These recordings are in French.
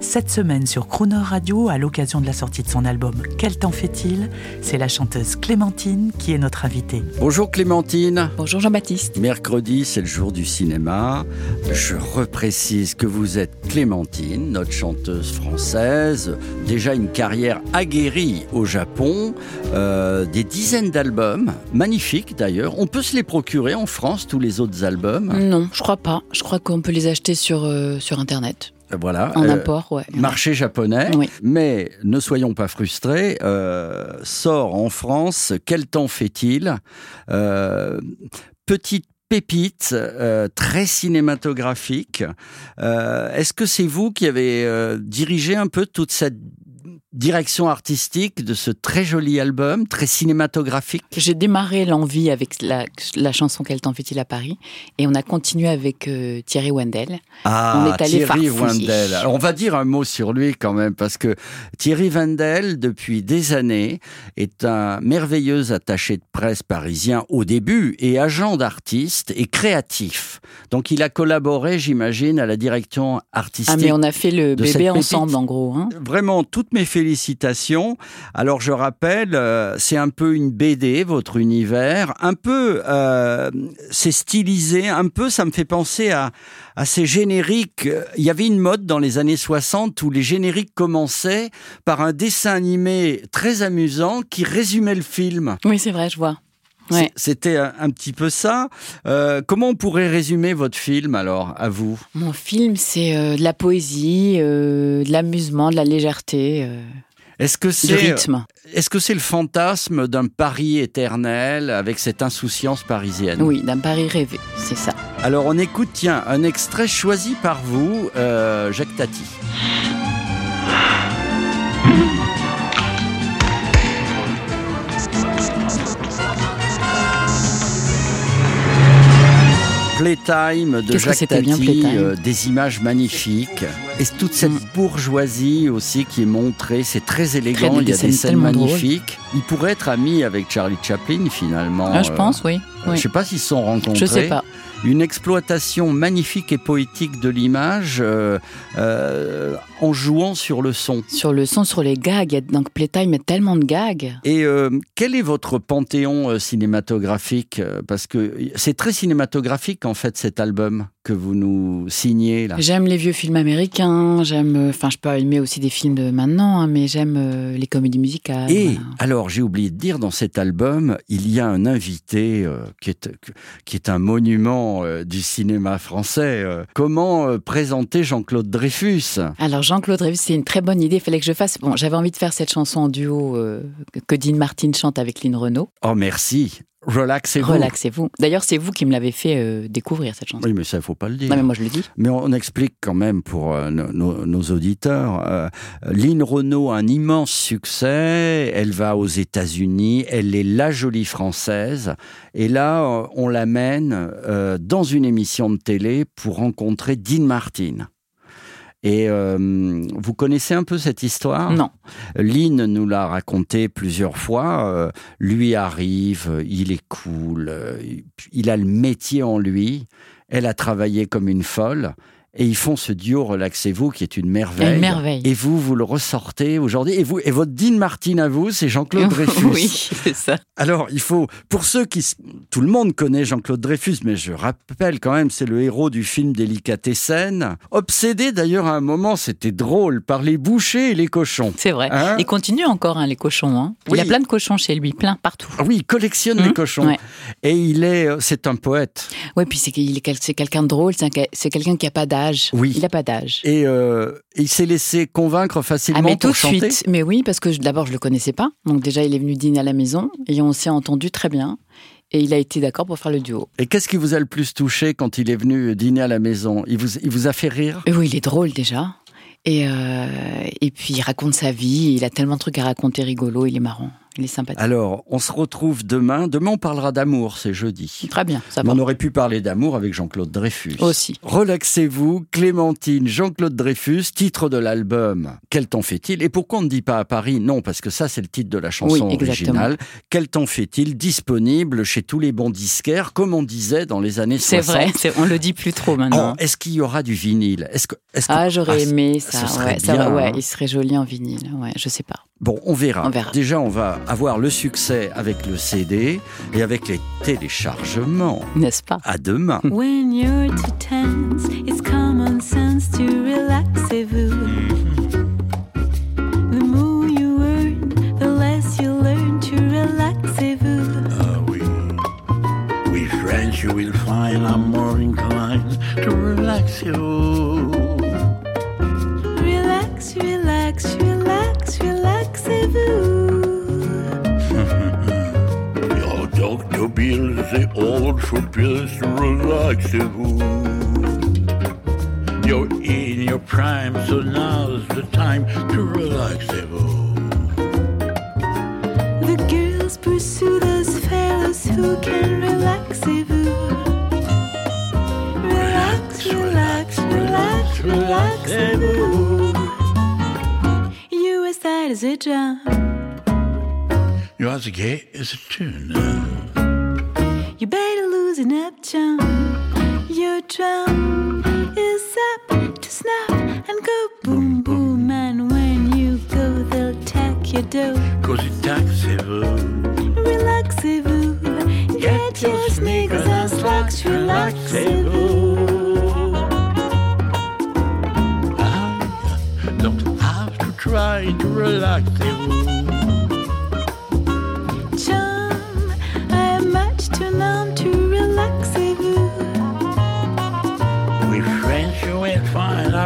Cette semaine sur Croner Radio, à l'occasion de la sortie de son album Quel temps fait-il C'est la chanteuse Clémentine qui est notre invitée. Bonjour Clémentine. Bonjour Jean-Baptiste. Mercredi, c'est le jour du cinéma. Je reprécise que vous êtes Clémentine, notre chanteuse française, déjà une carrière aguerrie au Japon, euh, des dizaines d'albums, magnifiques d'ailleurs. On peut se les procurer en France, tous les autres albums? Non, je crois pas. Je crois qu'on peut les acheter sur, euh, sur Internet. Voilà. En Euh, import, ouais. Marché japonais, Oui. mais ne soyons pas frustrés. euh, sort en France. Quel temps fait-il? Euh, Petite pépite euh, très cinématographique. Euh, Est-ce que c'est vous qui avez euh, dirigé un peu toute cette direction artistique de ce très joli album, très cinématographique J'ai démarré l'envie avec la, la chanson Quel temps fait-il à Paris et on a continué avec euh, Thierry Wendell. Ah, On est allé Thierry farfouiller. Alors, on va dire un mot sur lui quand même, parce que Thierry Wendell, depuis des années, est un merveilleux attaché de presse parisien au début et agent d'artiste et créatif. Donc, il a collaboré, j'imagine, à la direction artistique. Ah mais on a fait le bébé ensemble en gros. Hein. Vraiment, toutes mes félicitations. Alors, je rappelle, euh, c'est un peu une BD, votre univers. Un peu, euh, c'est stylisé. Un peu, ça me fait penser à, à ces génériques. Il y avait une mode dans les années 60 où les génériques commençaient par un dessin animé très amusant qui résumait le film. Oui c'est vrai, je vois. Ouais. C'était un, un petit peu ça. Euh, comment on pourrait résumer votre film alors, à vous? Mon film c'est euh, de la poésie, euh, de l'amusement, de la légèreté, Est-ce que c'est rythme. Est-ce que c'est le fantasme d'un Paris éternel avec cette insouciance parisienne? Oui, d'un Paris rêvé, c'est ça. Alors on écoute, tiens, un extrait choisi par vous, Jacques Tati. Playtime de Jacques c'était bien, Tati, Playtime euh, des images magnifiques. Et toute cette Mm. bourgeoisie aussi qui est montrée, c'est très élégant, Très- il y a des scènes magnifiques. Il pourrait être ami avec Charlie Chaplin finalement. Ah, je euh, pense, oui. euh, oui. Je sais pas s'ils se sont rencontrés. Je sais pas. Une exploitation magnifique et poétique de l'image euh, euh, en jouant sur le son. Sur le son, sur les gags, donc Playtime, a tellement de gags. Et euh, quel est votre panthéon cinématographique Parce que c'est très cinématographique en fait cet album que vous nous signez là. J'aime les vieux films américains, j'aime, enfin je peux aimer aussi des films de maintenant, hein, mais j'aime les comédies musicales. Et voilà. alors j'ai oublié de dire dans cet album il y a un invité qui est qui est un monument euh, du cinéma français. euh. Comment euh, présenter Jean-Claude Dreyfus? Alors Jean-Claude Révus, c'est une très bonne idée, il fallait que je fasse. Bon, j'avais envie de faire cette chanson en duo euh, que Dean Martin chante avec Lynn Renault. Oh merci. Relaxez-vous. Relaxez-vous. D'ailleurs, c'est vous qui me l'avez fait euh, découvrir cette chanson. Oui, mais ça, il faut pas le dire. Non, mais moi je le dis. Mais on explique quand même pour euh, nos, nos- auditeurs. Euh, Lynn Renault a un immense succès. Elle va aux États-Unis. Elle est la jolie française. Et là, euh, on l'amène euh, dans une émission de télé pour rencontrer Dean Martin. Et euh, vous connaissez un peu cette histoire? Non. Lynn nous l'a raconté plusieurs fois. euh, lui arrive, il est cool, euh, il a le métier en lui. Elle a travaillé comme une folle. Et ils font ce duo Relaxez-vous qui est une merveille. Une merveille. Et vous, vous le ressortez aujourd'hui. Et vous, et votre Dean Martin à vous, c'est Jean-Claude Dreyfus. oui, c'est ça. Alors, il faut, pour ceux qui, tout le monde connaît Jean-Claude Dreyfus, mais je rappelle quand même, c'est le héros du film Délicatessen. Obsédé d'ailleurs à un moment, c'était drôle, par les bouchers et les cochons. C'est vrai. Hein il continue encore, hein, les cochons. Hein. Oui. Il a plein de cochons chez lui, plein partout. Ah Oui, il collectionne les Mhm, cochons. ouais. Et il est, euh, c'est un poète. Ouais, puis c'est c'est quelqu'un de drôle, c'est un- c'est quelqu'un qui a pas d'âge. Oui. Il a pas d'âge. Et euh, il s'est laissé convaincre facilement Ah mais pour tout de chanter? suite, mais oui, parce que d'abord je le connaissais pas, donc déjà il est venu dîner à la maison et on s'est entendu très bien et il a été d'accord pour faire le duo. Et qu'est-ce qui vous a le plus touché quand il est venu dîner à la maison? Il vous, il vous a fait rire? Et oui, il est drôle déjà. Et, euh, et puis il raconte sa vie, il a tellement de trucs à raconter rigolo, il est marrant. Il est sympathique. Alors, on se retrouve demain. Demain, on parlera d'amour, c'est jeudi. Très bien, ça va. on aurait pu parler d'amour avec Jean-Claude Dreyfus. Aussi. Relaxez-vous, Clémentine, Jean-Claude Dreyfus, titre de l'album. Quel temps fait-il? Et pourquoi on ne dit pas à Paris Non, parce que ça, c'est le titre de la chanson Oui, originale. Quel temps fait-il? Disponible chez tous les bons disquaires, comme on disait dans les années 60. C'est vrai, on le dit plus trop Oh, maintenant. est-ce qu'il y aura du vinyle? Est-ce que, est-ce que- Ah, j'aurais Ah, aimé ça. serait ouais, ça bien, va, ouais, hein. il serait joli en vinyle. Ouais, je sais pas. Bon, on verra. On verra. Déjà, on va avoir le succès avec le CD et avec les téléchargements. N'est-ce pas? À demain. When you're too tense, it's common sense to relaxez-vous. The more you earn, the less you learn to relaxez-vous. Ah oui. We French, you will find I'm more inclined to relax you. Doctor bills, the old food pills to relax you. You're in your prime, so now's the time to relax you. The girls pursue those fellows who can relaxez-vous. Relax, relax, relax, relaxez-vous. You as tight as a drum. You're as gay as a tune. You better loosen up, chum. Your drum is up to snuff and go boom boom. And when you go, they'll tack your dough. Cause it taxes you. Relaxez-vous. Get your sneakers and slacks. Relaxez-vous. I don't have to try to relax you.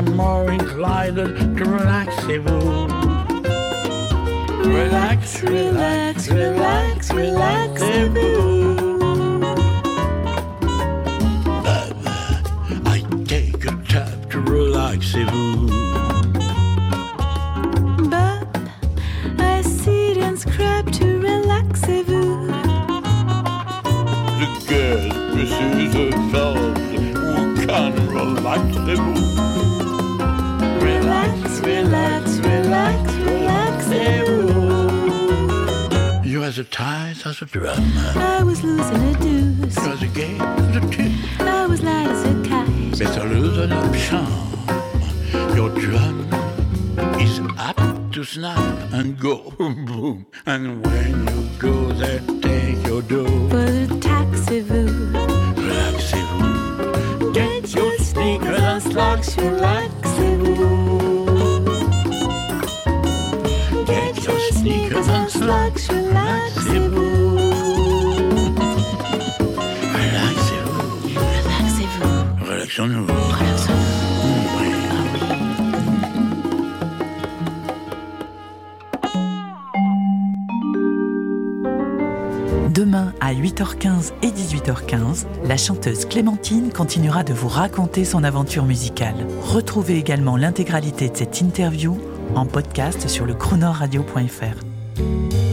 I'm more inclined to relax you. Relax, relax, relax, relaxez-vous. I take a tap to relax you. But I sit and scrap to relaxez-vous. The girl pursues a fellow who can relax you. Relax, You're as a drum. I was losing a deuce. As gay as a tune. I was light as a kite. Better lose an option. Your drum is apt to snap and go boom boom. And when you go there, take your dough. But taxez-vous. Relaxez-vous. Get your sneakers and slacks. Relaxez-vous. Relaxez-vous. Relaxez-vous. Relaxez-vous. Relaxons-nous. Demain à 8h15 et 18h15, la chanteuse Clémentine continuera de vous raconter son aventure musicale. Retrouvez également l'intégralité de cette interview en podcast sur le chronoradio.fr. Thank you.